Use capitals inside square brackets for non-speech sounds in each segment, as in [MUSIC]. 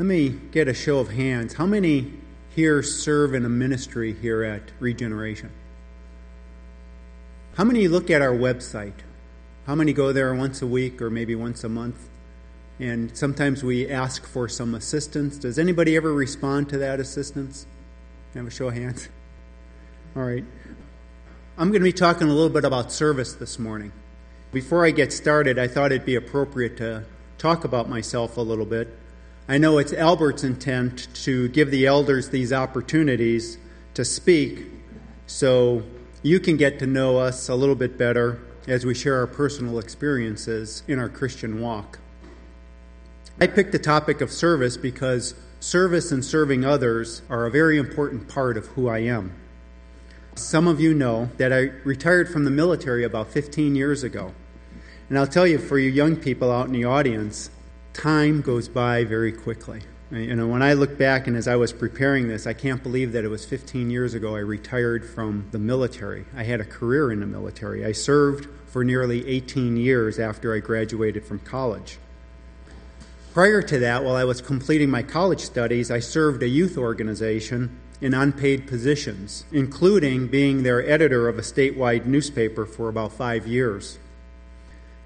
Let me get a show of hands. How many here serve in a ministry here at Regeneration? How many look at our website? How many go there once a week or maybe once a month? And sometimes we ask for some assistance. Does anybody ever respond to that assistance? Have a show of hands. All right. I'm going to be talking a little bit about service this morning. Before I get started, I thought it'd be appropriate to talk about myself a little bit. I know it's Albert's intent to give the elders these opportunities to speak so you can get to know us a little bit better as we share our personal experiences in our Christian walk. I picked the topic of service because service and serving others are a very important part of who I am. Some of you know that I retired from the military about 15 years ago. And I'll tell you, for you young people out in the audience, time goes by very quickly. You know, when I look back and as I was preparing this, I can't believe that it was 15 years ago I retired from the military. I had a career in the military. I served for nearly 18 years after I graduated from college. Prior to that, while I was completing my college studies, I served a youth organization in unpaid positions, including being their editor of a statewide newspaper for about five years.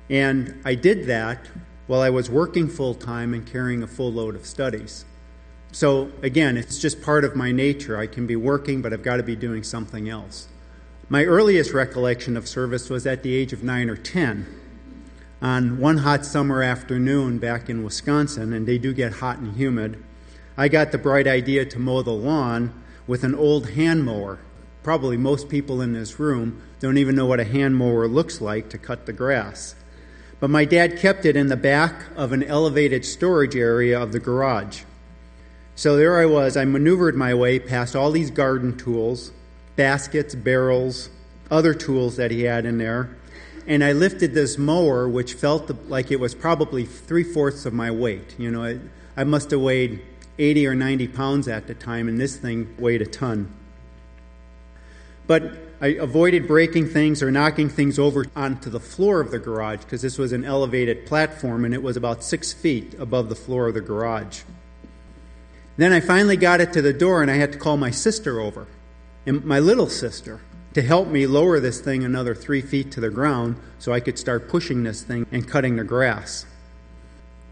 And I did that while I was working full time and carrying a full load of studies. So, again, it's just part of my nature. I can be working, but I've got to be doing something else. My earliest recollection of service was at the age of nine or ten. On one hot summer afternoon back in Wisconsin, and they do get hot and humid, I got the bright idea to mow the lawn with an old hand mower. Probably most people in this room don't even know what a hand mower looks like to cut the grass. But my dad kept it in the back of an elevated storage area of the garage. So there I was. I maneuvered my way past all these garden tools, baskets, barrels, other tools that he had in there. And I lifted this mower, which felt like it was probably three fourths of my weight. You know, I, I must have weighed 80 or 90 pounds at the time, and this thing weighed a ton. But I avoided breaking things or knocking things over onto the floor of the garage because this was an elevated platform and it was about six feet above the floor of the garage. Then I finally got it to the door and I had to call my sister over, and my little sister, to help me lower this thing another three feet to the ground so I could start pushing this thing and cutting the grass.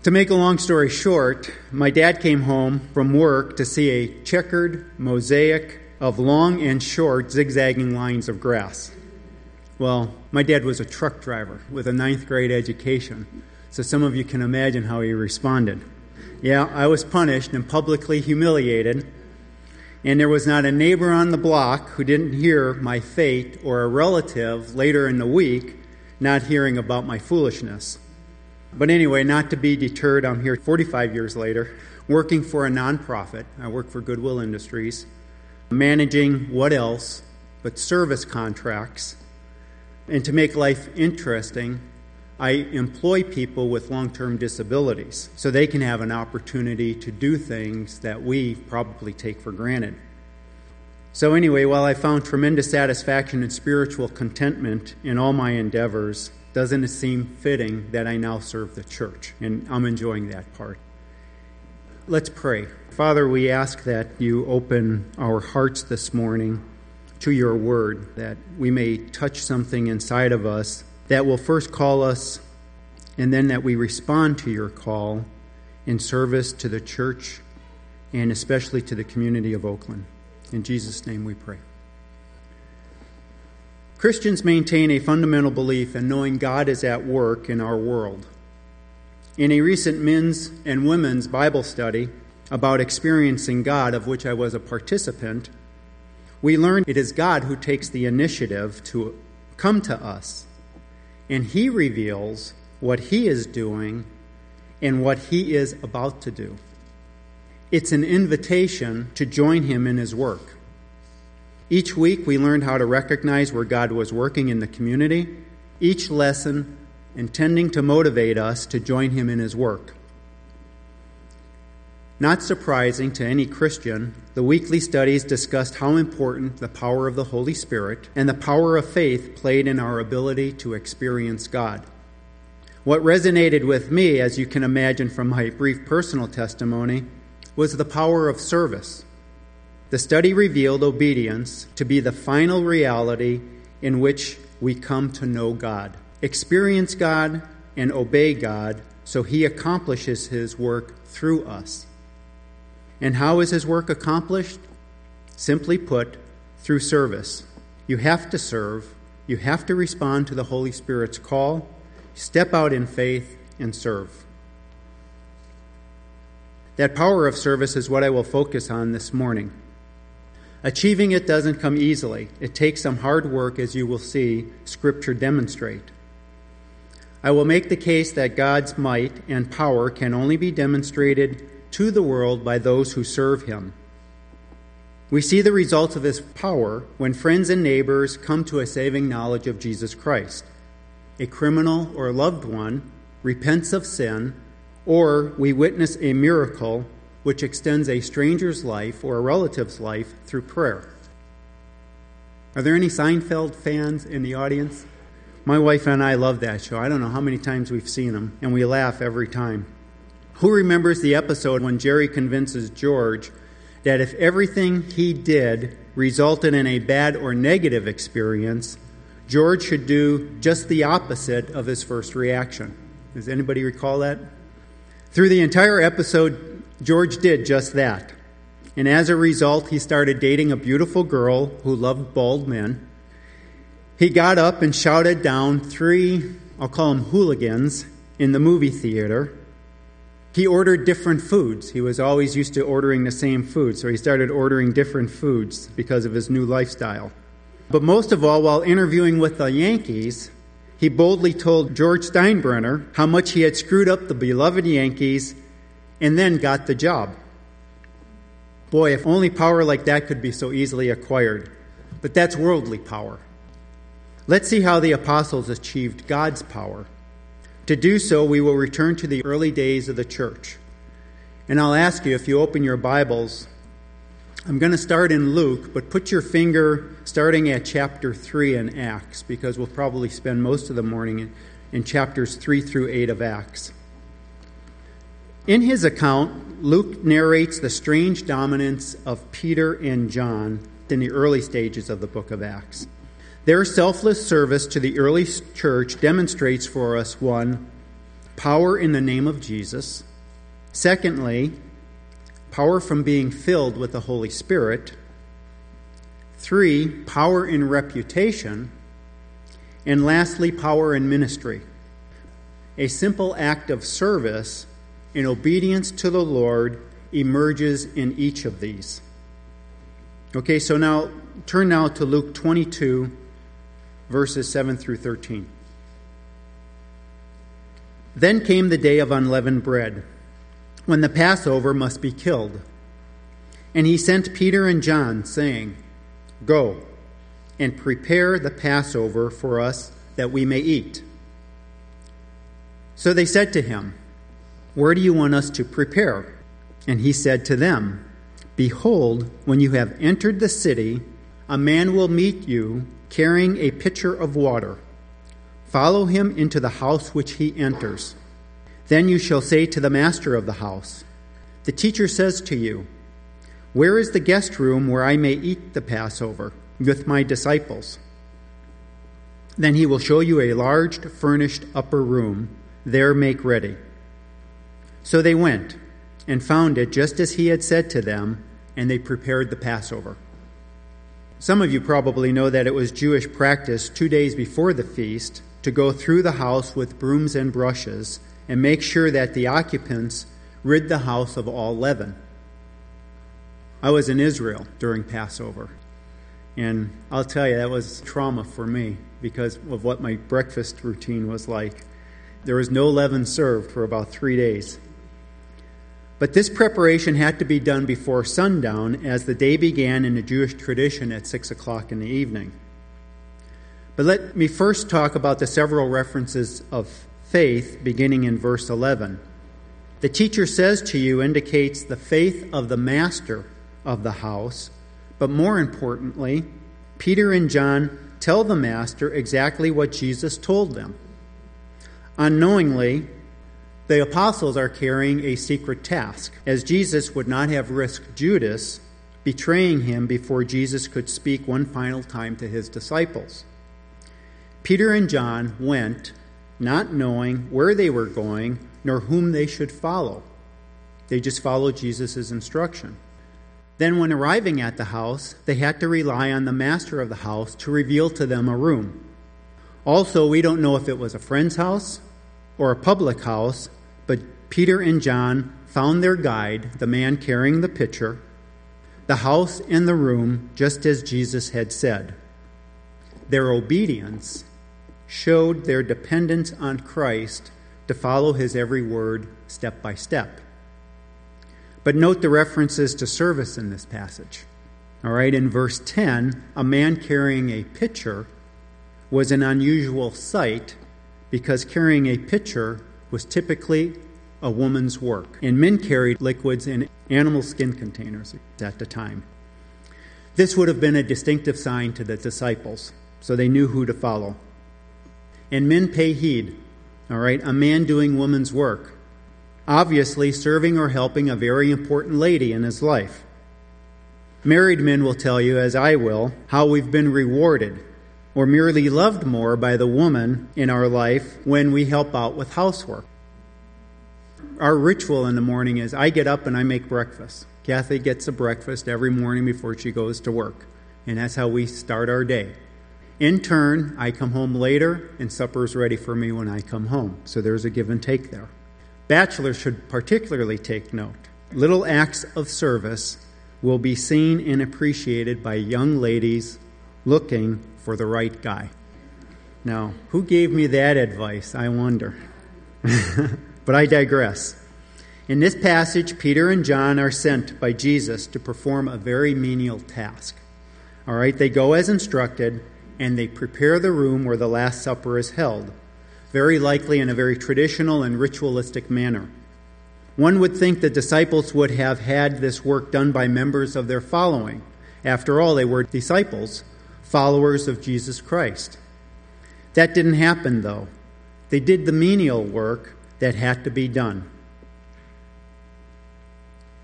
To make a long story short, my dad came home from work to see a checkered mosaic of long and short zigzagging lines of grass. Well, my dad was a truck driver with a ninth grade education, so some of you can imagine how he responded. Yeah, I was punished and publicly humiliated, and there was not a neighbor on the block who didn't hear my fate or a relative later in the week not hearing about my foolishness. But anyway, not to be deterred, I'm here 45 years later, working for a nonprofit. I work for Goodwill Industries, managing what else but service contracts. And to make life interesting, I employ people with long term disabilities so they can have an opportunity to do things that we probably take for granted. So, anyway, while I found tremendous satisfaction and spiritual contentment in all my endeavors, doesn't it seem fitting that I now serve the church? And I'm enjoying that part. Let's pray. Father, we ask that you open our hearts this morning to your word, that we may touch something inside of us that will first call us, and then that we respond to your call in service to the church and especially to the community of Oakland. In Jesus' name we pray. Christians maintain a fundamental belief in knowing God is at work in our world. In a recent men's and women's Bible study about experiencing God, of which I was a participant, we learned it is God who takes the initiative to come to us, and He reveals what He is doing and what He is about to do. It's an invitation to join Him in His work. Each week, we learned how to recognize where God was working in the community, each lesson intending to motivate us to join Him in His work. Not surprising to any Christian, the weekly studies discussed how important the power of the Holy Spirit and the power of faith played in our ability to experience God. What resonated with me, as you can imagine from my brief personal testimony, was the power of service. The study revealed obedience to be the final reality in which we come to know God, experience God, and obey God so He accomplishes His work through us. And how is His work accomplished? Simply put, through service. You have to serve, you have to respond to the Holy Spirit's call, step out in faith, and serve. That power of service is what I will focus on this morning. Achieving it doesn't come easily. It takes some hard work, as you will see Scripture demonstrate. I will make the case that God's might and power can only be demonstrated to the world by those who serve Him. We see the results of His power when friends and neighbors come to a saving knowledge of Jesus Christ. A criminal or loved one repents of sin, or we witness a miracle which extends a stranger's life or a relative's life through prayer. Are there any Seinfeld fans in the audience? My wife and I love that show. I don't know how many times we've seen them, and we laugh every time. Who remembers the episode when Jerry convinces George that if everything he did resulted in a bad or negative experience, George should do just the opposite of his first reaction? Does anybody recall that? Through the entire episode, George did just that. And as a result, he started dating a beautiful girl who loved bald men. He got up and shouted down three, I'll call them hooligans, in the movie theater. He ordered different foods. He was always used to ordering the same food, so he started ordering different foods because of his new lifestyle. But most of all, while interviewing with the Yankees, he boldly told George Steinbrenner how much he had screwed up the beloved Yankees and then got the job. Boy, if only power like that could be so easily acquired. But that's worldly power. Let's see how the apostles achieved God's power. To do so, we will return to the early days of the church. And I'll ask you if you open your Bibles, I'm going to start in Luke, but put your finger starting at chapter 3 in Acts, because we'll probably spend most of the morning in, in chapters 3 through 8 of Acts. In his account, Luke narrates the strange dominance of Peter and John in the early stages of the book of Acts. Their selfless service to the early church demonstrates for us one, power in the name of Jesus. Secondly, power from being filled with the Holy Spirit. Three, power in reputation. And lastly, power in ministry. A simple act of service in obedience to the Lord emerges in each of these. Okay, so now turn now to Luke 22, verses 7 through 13. Then came the day of unleavened bread, when the Passover must be killed. And he sent Peter and John, saying, Go and prepare the Passover for us that we may eat. So they said to him, where do you want us to prepare? And he said to them, Behold, when you have entered the city, a man will meet you carrying a pitcher of water. Follow him into the house which he enters. Then you shall say to the master of the house, The teacher says to you, Where is the guest room where I may eat the Passover with my disciples? Then he will show you a large furnished upper room. There make ready. So they went and found it just as he had said to them, and they prepared the Passover. Some of you probably know that it was Jewish practice two days before the feast to go through the house with brooms and brushes and make sure that the occupants rid the house of all leaven. I was in Israel during Passover, and I'll tell you, that was trauma for me because of what my breakfast routine was like. There was no leaven served for about three days. But this preparation had to be done before sundown, as the day began in the Jewish tradition at 6 o'clock in the evening. But let me first talk about the several references of faith beginning in verse 11. The teacher says to you indicates the faith of the master of the house, but more importantly, Peter and John tell the master exactly what Jesus told them. Unknowingly, The apostles are carrying a secret task, as Jesus would not have risked Judas betraying him before Jesus could speak one final time to his disciples. Peter and John went, not knowing where they were going nor whom they should follow. They just followed Jesus' instruction. Then, when arriving at the house, they had to rely on the master of the house to reveal to them a room. Also, we don't know if it was a friend's house or a public house, but Peter and John found their guide, the man carrying the pitcher, the house and the room, just as Jesus had said. Their obedience showed their dependence on Christ to follow his every word step by step. But note the references to service in this passage. All right, in verse 10, a man carrying a pitcher was an unusual sight because carrying a pitcher was typically a woman's work, and men carried liquids in animal skin containers at the time. This would have been a distinctive sign to the disciples, so they knew who to follow. And men pay heed, all right, a man doing woman's work obviously serving or helping a very important lady in his life. Married men will tell you, as I will, how we've been rewarded or merely loved more by the woman in our life when we help out with housework. Our ritual in the morning is I get up and I make breakfast. Kathy gets a breakfast every morning before she goes to work, and that's how we start our day. In turn, I come home later, and supper is ready for me when I come home. So there's a give and take there. Bachelors should particularly take note. Little acts of service will be seen and appreciated by young ladies looking for the right guy. Now, who gave me that advice? I wonder. [LAUGHS] but I digress. In this passage, Peter and John are sent by Jesus to perform a very menial task. All right, they go as instructed and they prepare the room where the Last Supper is held very likely in a very traditional and ritualistic manner. One would think the disciples would have had this work done by members of their following. After all, they were disciples, followers of Jesus Christ. That didn't happen, though. They did the menial work that had to be done.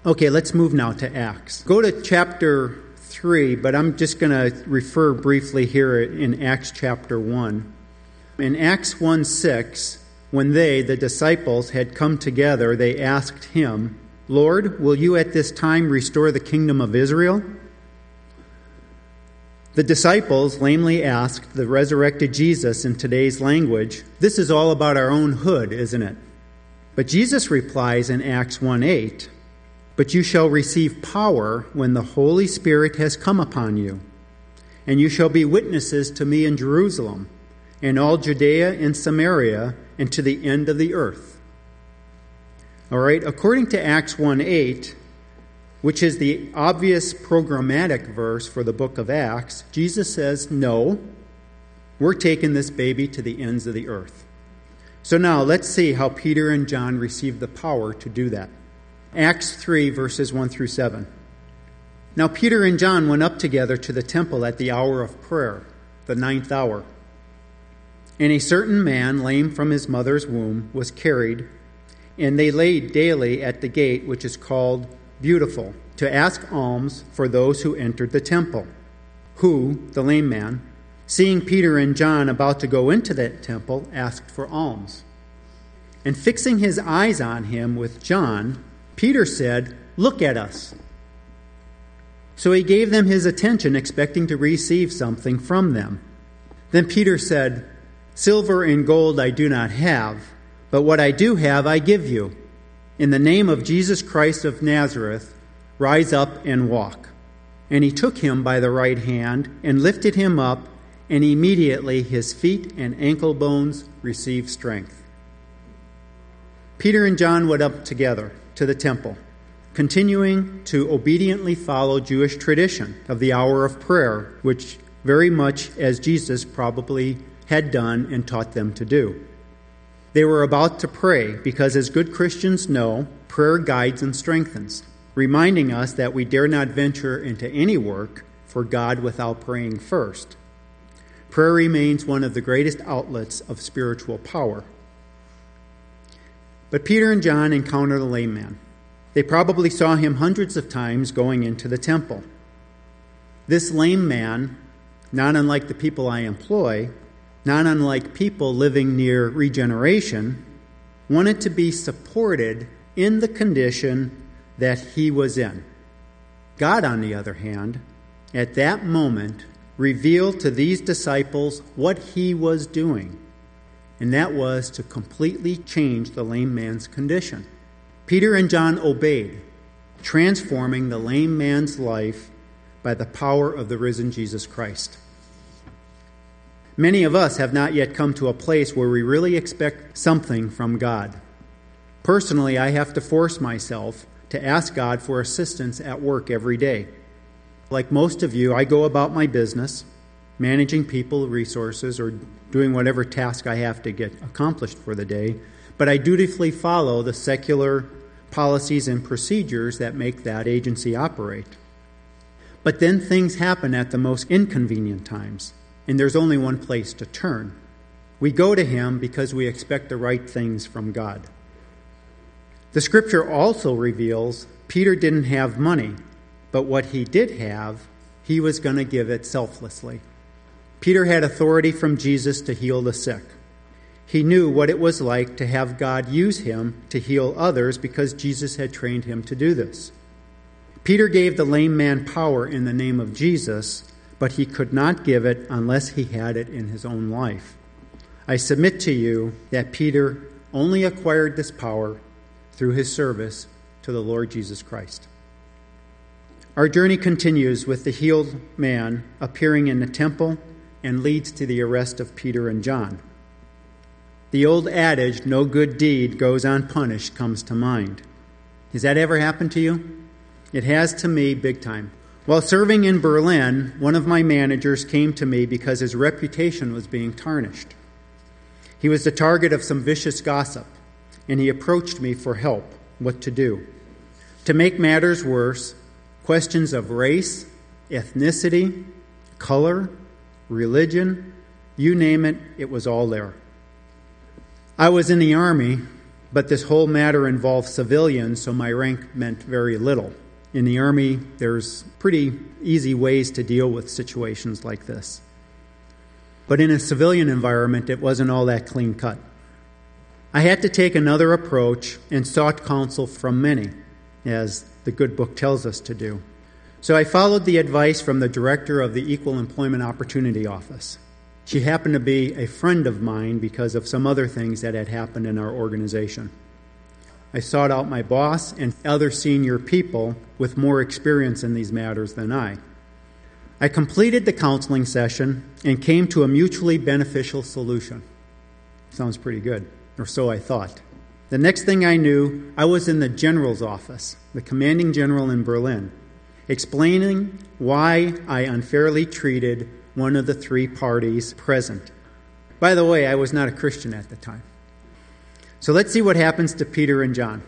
Okay, let's move now to Acts. Go to chapter 3, but I'm just going to refer briefly here in Acts chapter 1. In Acts 1 6, when they, the disciples, had come together, they asked him, Lord, will you at this time restore the kingdom of Israel? The disciples lamely asked the resurrected Jesus in today's language, This is all about our own hood, isn't it? But Jesus replies in Acts 1 8, But you shall receive power when the Holy Spirit has come upon you, and you shall be witnesses to me in Jerusalem and all Judea and Samaria and to the end of the earth. All right, according to Acts 1 8, which is the obvious programmatic verse for the book of Acts, Jesus says, No, we're taking this baby to the ends of the earth. So now let's see how Peter and John received the power to do that. Acts 3, verses 1 through 7. Now Peter and John went up together to the temple at the hour of prayer, the ninth hour. And a certain man, lame from his mother's womb, was carried, and they laid daily at the gate which is called Beautiful, to ask alms for those who entered the temple. Who, the lame man, seeing Peter and John about to go into that temple, asked for alms. And fixing his eyes on him with John, Peter said, Look at us. So he gave them his attention, expecting to receive something from them. Then Peter said, Silver and gold I do not have, but what I do have I give you. In the name of Jesus Christ of Nazareth, rise up and walk. And he took him by the right hand and lifted him up, and immediately his feet and ankle bones received strength. Peter and John went up together to the temple, continuing to obediently follow Jewish tradition of the hour of prayer, which very much as Jesus probably had done and taught them to do. They were about to pray because, as good Christians know, prayer guides and strengthens, reminding us that we dare not venture into any work for God without praying first. Prayer remains one of the greatest outlets of spiritual power. But Peter and John encounter the lame man. They probably saw him hundreds of times going into the temple. This lame man, not unlike the people I employ, not unlike people living near regeneration, wanted to be supported in the condition that he was in. God, on the other hand, at that moment revealed to these disciples what he was doing, and that was to completely change the lame man's condition. Peter and John obeyed, transforming the lame man's life by the power of the risen Jesus Christ. Many of us have not yet come to a place where we really expect something from God. Personally, I have to force myself to ask God for assistance at work every day. Like most of you, I go about my business, managing people, resources, or doing whatever task I have to get accomplished for the day, but I dutifully follow the secular policies and procedures that make that agency operate. But then things happen at the most inconvenient times and there's only one place to turn. We go to Him because we expect the right things from God. The scripture also reveals Peter didn't have money, but what he did have, he was going to give it selflessly. Peter had authority from Jesus to heal the sick. He knew what it was like to have God use him to heal others because Jesus had trained him to do this. Peter gave the lame man power in the name of Jesus but he could not give it unless he had it in his own life. I submit to you that Peter only acquired this power through his service to the Lord Jesus Christ. Our journey continues with the healed man appearing in the temple and leads to the arrest of Peter and John. The old adage, no good deed goes unpunished, comes to mind. Has that ever happened to you? It has to me big time. While serving in Berlin, one of my managers came to me because his reputation was being tarnished. He was the target of some vicious gossip, and he approached me for help what to do. To make matters worse, questions of race, ethnicity, color, religion, you name it, it was all there. I was in the Army, but this whole matter involved civilians, so my rank meant very little. In the Army, there's pretty easy ways to deal with situations like this. But in a civilian environment, it wasn't all that clean cut. I had to take another approach and sought counsel from many, as the good book tells us to do. So I followed the advice from the director of the Equal Employment Opportunity Office. She happened to be a friend of mine because of some other things that had happened in our organization. I sought out my boss and other senior people with more experience in these matters than I. I completed the counseling session and came to a mutually beneficial solution. Sounds pretty good, or so I thought. The next thing I knew, I was in the general's office, the commanding general in Berlin, explaining why I unfairly treated one of the three parties present. By the way, I was not a Christian at the time. So let's see what happens to Peter and John.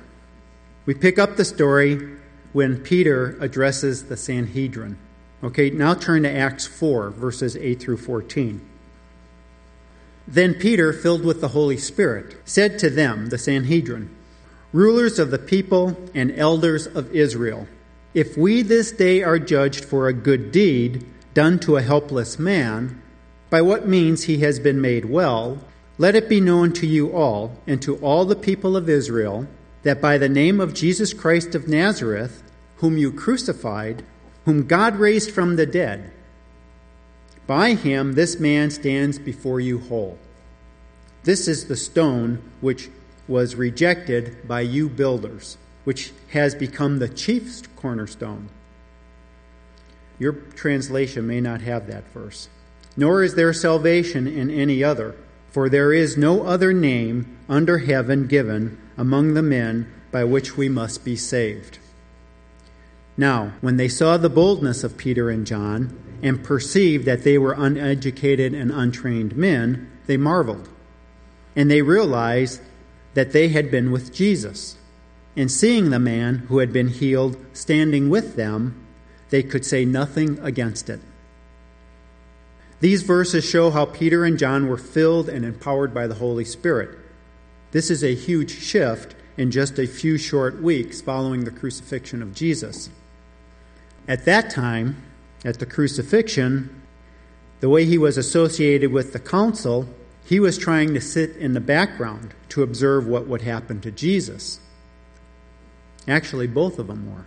We pick up the story when Peter addresses the Sanhedrin. Okay, now turn to Acts 4, verses 8 through 14. Then Peter, filled with the Holy Spirit, said to them, the Sanhedrin, Rulers of the people and elders of Israel, if we this day are judged for a good deed done to a helpless man, by what means he has been made well, let it be known to you all and to all the people of Israel that by the name of Jesus Christ of Nazareth, whom you crucified, whom God raised from the dead, by him this man stands before you whole. This is the stone which was rejected by you builders, which has become the chief cornerstone. Your translation may not have that verse. Nor is there salvation in any other. For there is no other name under heaven given among the men by which we must be saved. Now, when they saw the boldness of Peter and John, and perceived that they were uneducated and untrained men, they marveled. And they realized that they had been with Jesus. And seeing the man who had been healed standing with them, they could say nothing against it. These verses show how Peter and John were filled and empowered by the Holy Spirit. This is a huge shift in just a few short weeks following the crucifixion of Jesus. At that time, at the crucifixion, the way he was associated with the council, he was trying to sit in the background to observe what would happen to Jesus. Actually, both of them were.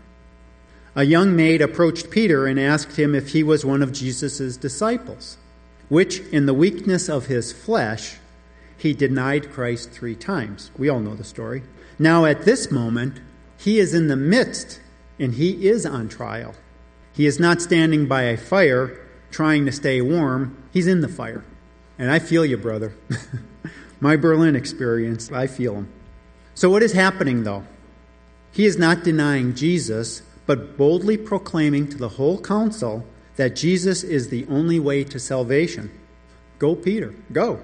A young maid approached Peter and asked him if he was one of Jesus' disciples, which, in the weakness of his flesh, he denied Christ three times. We all know the story. Now, at this moment, he is in the midst and he is on trial. He is not standing by a fire trying to stay warm, he's in the fire. And I feel you, brother. [LAUGHS] My Berlin experience, I feel him. So, what is happening though? He is not denying Jesus, but boldly proclaiming to the whole council that Jesus is the only way to salvation. Go, Peter, go.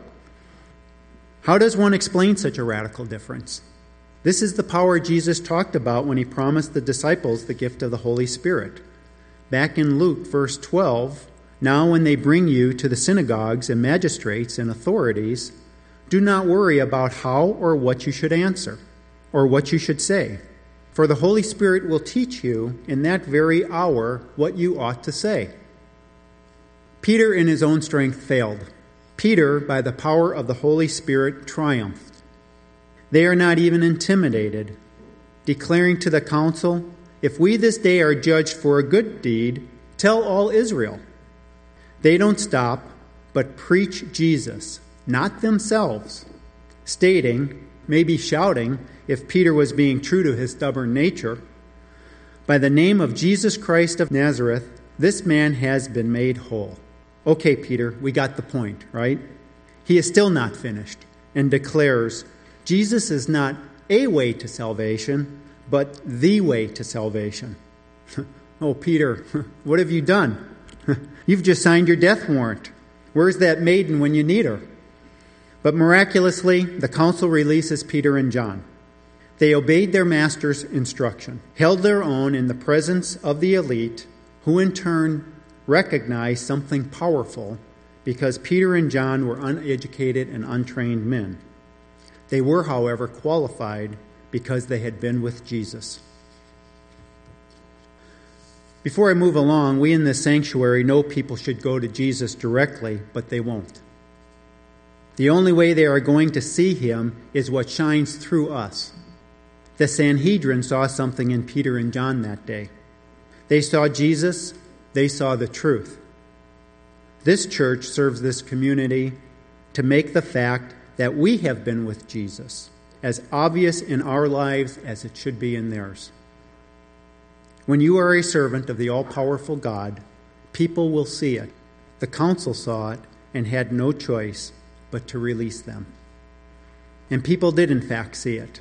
How does one explain such a radical difference? This is the power Jesus talked about when he promised the disciples the gift of the Holy Spirit. Back in Luke, verse 12, now when they bring you to the synagogues and magistrates and authorities, do not worry about how or what you should answer, or what you should say, for the Holy Spirit will teach you in that very hour what you ought to say. Peter, in his own strength, failed. Peter, by the power of the Holy Spirit, triumphed. They are not even intimidated, declaring to the council, If we this day are judged for a good deed, tell all Israel. They don't stop, but preach Jesus, not themselves, stating, maybe shouting, if Peter was being true to his stubborn nature, By the name of Jesus Christ of Nazareth, this man has been made whole. Okay, Peter, we got the point, right? He is still not finished and declares Jesus is not a way to salvation, but the way to salvation. [LAUGHS] oh, Peter, [LAUGHS] what have you done? [LAUGHS] You've just signed your death warrant. Where's that maiden when you need her? But miraculously, the council releases Peter and John. They obeyed their master's instruction, held their own in the presence of the elite, who in turn recognized something powerful because Peter and John were uneducated and untrained men. They were, however, qualified because they had been with Jesus. Before I move along, we in this sanctuary know people should go to Jesus directly, but they won't. The only way they are going to see him is what shines through us. The Sanhedrin saw something in Peter and John that day. They saw Jesus, they saw the truth. This church serves this community to make the fact that we have been with Jesus as obvious in our lives as it should be in theirs. When you are a servant of the all powerful God, people will see it. The council saw it and had no choice but to release them. And people did, in fact, see it.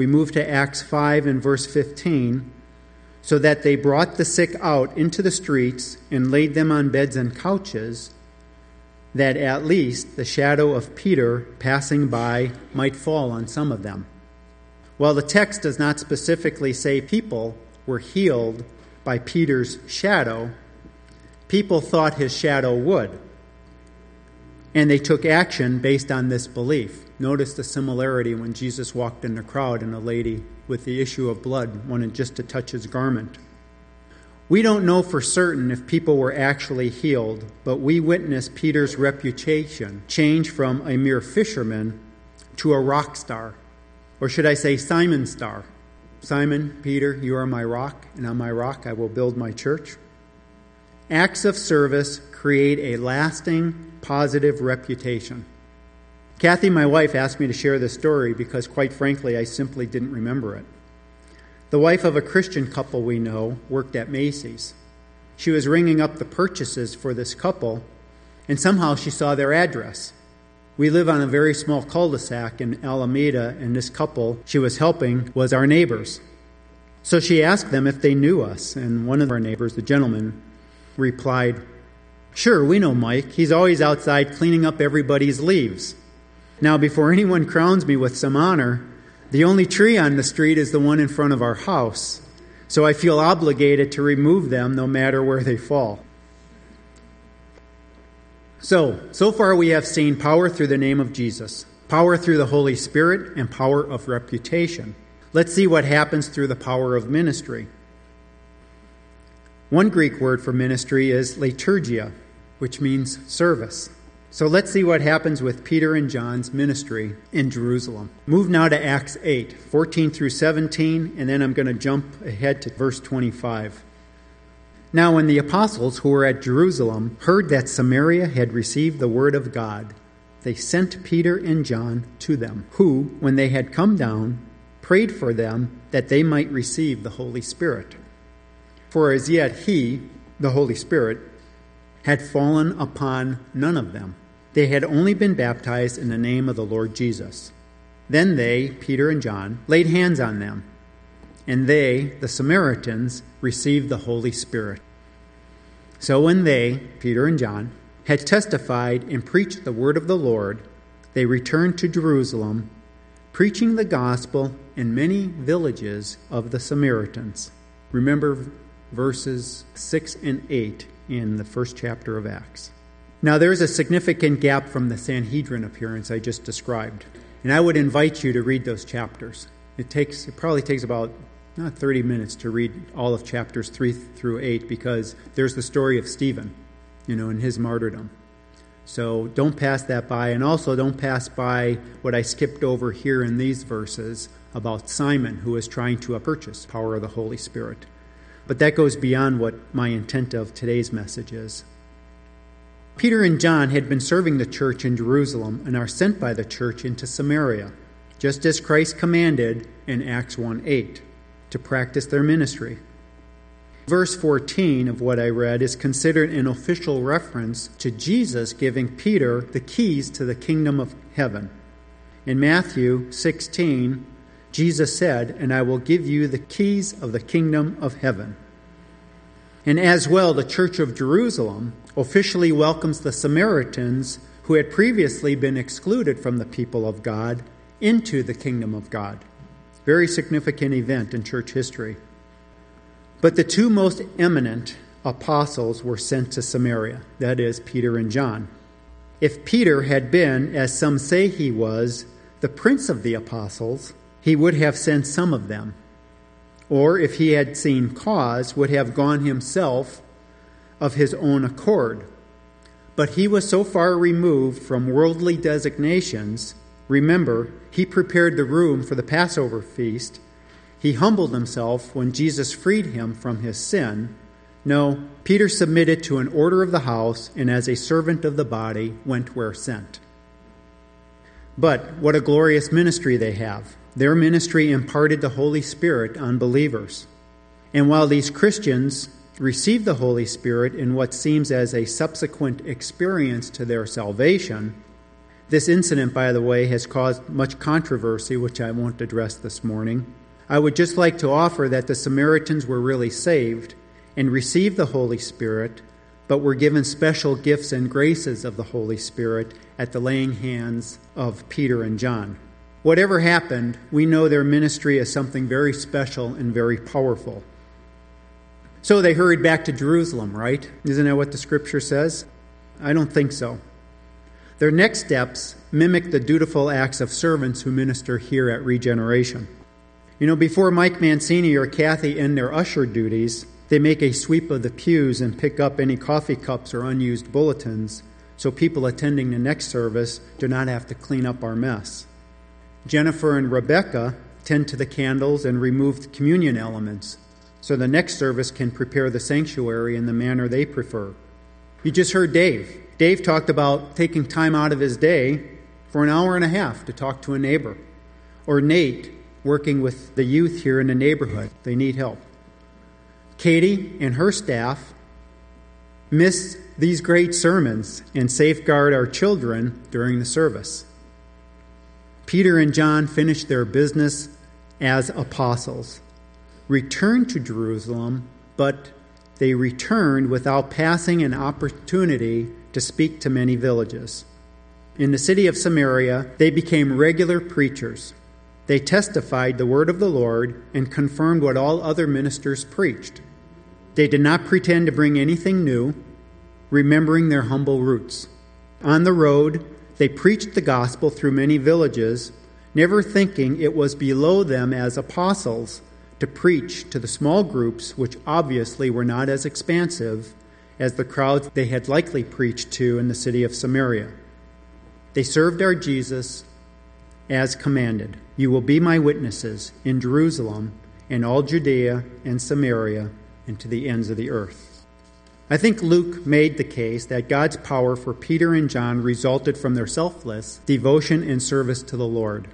We move to Acts 5 and verse 15, so that they brought the sick out into the streets and laid them on beds and couches, that at least the shadow of Peter passing by might fall on some of them. While the text does not specifically say people were healed by Peter's shadow, people thought his shadow would. And they took action based on this belief. Notice the similarity when Jesus walked in the crowd and a lady with the issue of blood wanted just to touch his garment. We don't know for certain if people were actually healed, but we witness Peter's reputation change from a mere fisherman to a rock star. Or should I say, Simon star? Simon, Peter, you are my rock, and on my rock I will build my church. Acts of service create a lasting, positive reputation. Kathy, my wife, asked me to share this story because, quite frankly, I simply didn't remember it. The wife of a Christian couple we know worked at Macy's. She was ringing up the purchases for this couple, and somehow she saw their address. We live on a very small cul de sac in Alameda, and this couple she was helping was our neighbors. So she asked them if they knew us, and one of our neighbors, the gentleman, replied, Sure, we know Mike. He's always outside cleaning up everybody's leaves. Now, before anyone crowns me with some honor, the only tree on the street is the one in front of our house, so I feel obligated to remove them no matter where they fall. So, so far we have seen power through the name of Jesus, power through the Holy Spirit, and power of reputation. Let's see what happens through the power of ministry. One Greek word for ministry is liturgia, which means service. So let's see what happens with Peter and John's ministry in Jerusalem. Move now to Acts 8, 14 through 17, and then I'm going to jump ahead to verse 25. Now, when the apostles who were at Jerusalem heard that Samaria had received the word of God, they sent Peter and John to them, who, when they had come down, prayed for them that they might receive the Holy Spirit. For as yet he, the Holy Spirit, had fallen upon none of them. They had only been baptized in the name of the Lord Jesus. Then they, Peter and John, laid hands on them, and they, the Samaritans, received the Holy Spirit. So when they, Peter and John, had testified and preached the word of the Lord, they returned to Jerusalem, preaching the gospel in many villages of the Samaritans. Remember verses 6 and 8 in the first chapter of Acts. Now, there's a significant gap from the Sanhedrin appearance I just described, and I would invite you to read those chapters. It takes it probably takes about not 30 minutes to read all of chapters 3 through 8 because there's the story of Stephen, you know, and his martyrdom. So don't pass that by, and also don't pass by what I skipped over here in these verses about Simon, who is trying to purchase power of the Holy Spirit. But that goes beyond what my intent of today's message is. Peter and John had been serving the church in Jerusalem and are sent by the church into Samaria, just as Christ commanded in Acts 1 8, to practice their ministry. Verse 14 of what I read is considered an official reference to Jesus giving Peter the keys to the kingdom of heaven. In Matthew 16, Jesus said, And I will give you the keys of the kingdom of heaven. And as well, the Church of Jerusalem officially welcomes the Samaritans who had previously been excluded from the people of God into the kingdom of God. Very significant event in church history. But the two most eminent apostles were sent to Samaria, that is, Peter and John. If Peter had been, as some say he was, the prince of the apostles, he would have sent some of them. Or if he had seen cause, would have gone himself of his own accord. But he was so far removed from worldly designations. Remember, he prepared the room for the Passover feast. He humbled himself when Jesus freed him from his sin. No, Peter submitted to an order of the house and as a servant of the body went where sent. But what a glorious ministry they have. Their ministry imparted the Holy Spirit on believers. And while these Christians received the Holy Spirit in what seems as a subsequent experience to their salvation, this incident, by the way, has caused much controversy, which I won't address this morning. I would just like to offer that the Samaritans were really saved and received the Holy Spirit, but were given special gifts and graces of the Holy Spirit at the laying hands of Peter and John. Whatever happened, we know their ministry is something very special and very powerful. So they hurried back to Jerusalem, right? Isn't that what the scripture says? I don't think so. Their next steps mimic the dutiful acts of servants who minister here at Regeneration. You know, before Mike Mancini or Kathy end their usher duties, they make a sweep of the pews and pick up any coffee cups or unused bulletins so people attending the next service do not have to clean up our mess. Jennifer and Rebecca tend to the candles and remove communion elements so the next service can prepare the sanctuary in the manner they prefer. You just heard Dave. Dave talked about taking time out of his day for an hour and a half to talk to a neighbor. Or Nate working with the youth here in the neighborhood. They need help. Katie and her staff miss these great sermons and safeguard our children during the service. Peter and John finished their business as apostles, returned to Jerusalem, but they returned without passing an opportunity to speak to many villages. In the city of Samaria, they became regular preachers. They testified the word of the Lord and confirmed what all other ministers preached. They did not pretend to bring anything new, remembering their humble roots. On the road, They preached the gospel through many villages, never thinking it was below them as apostles to preach to the small groups, which obviously were not as expansive as the crowds they had likely preached to in the city of Samaria. They served our Jesus as commanded. You will be my witnesses in Jerusalem and all Judea and Samaria and to the ends of the earth. I think Luke made the case that God's power for Peter and John resulted from their selfless devotion and service to the Lord.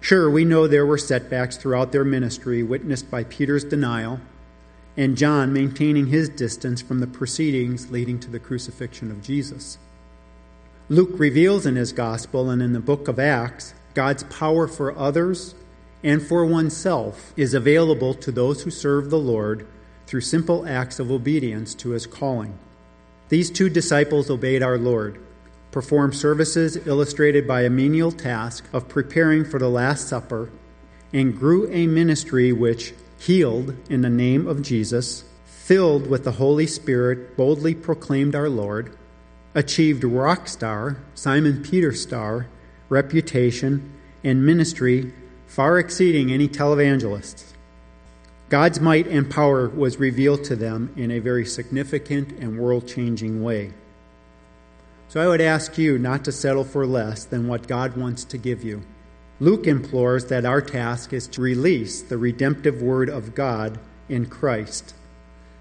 Sure, we know there were setbacks throughout their ministry, witnessed by Peter's denial and John maintaining his distance from the proceedings leading to the crucifixion of Jesus. Luke reveals in his gospel and in the book of Acts God's power for others and for oneself is available to those who serve the Lord through simple acts of obedience to his calling. These two disciples obeyed our Lord, performed services illustrated by a menial task of preparing for the Last Supper, and grew a ministry which, healed in the name of Jesus, filled with the Holy Spirit, boldly proclaimed our Lord, achieved rock star, Simon Peter star, reputation, and ministry far exceeding any televangelists. God's might and power was revealed to them in a very significant and world changing way. So I would ask you not to settle for less than what God wants to give you. Luke implores that our task is to release the redemptive word of God in Christ,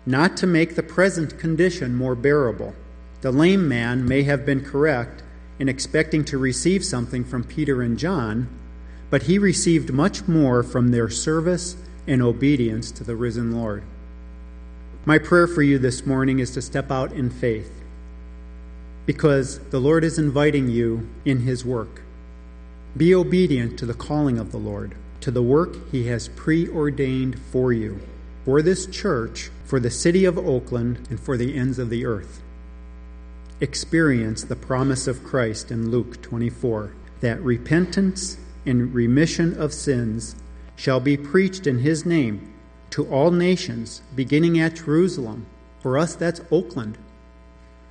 not to make the present condition more bearable. The lame man may have been correct in expecting to receive something from Peter and John, but he received much more from their service in obedience to the risen Lord. My prayer for you this morning is to step out in faith because the Lord is inviting you in His work. Be obedient to the calling of the Lord, to the work He has preordained for you, for this church, for the city of Oakland, and for the ends of the earth. Experience the promise of Christ in Luke 24 that repentance and remission of sins shall be preached in his name to all nations, beginning at Jerusalem. For us, that's Oakland.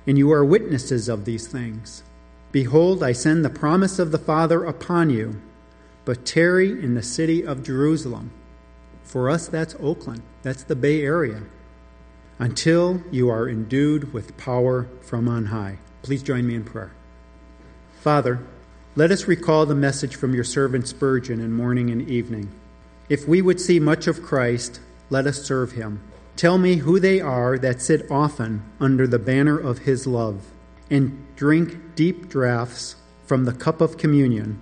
And you are witnesses of these things. Behold, I send the promise of the Father upon you, but tarry in the city of Jerusalem. For us, that's Oakland. That's the Bay Area. Until you are endued with power from on high. Please join me in prayer. Father, let us recall the message from your servant Spurgeon in morning and evening. If we would see much of Christ, let us serve him. Tell me who they are that sit often under the banner of his love and drink deep draughts from the cup of communion,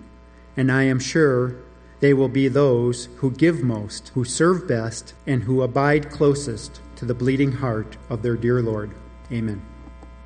and I am sure they will be those who give most, who serve best, and who abide closest to the bleeding heart of their dear Lord. Amen.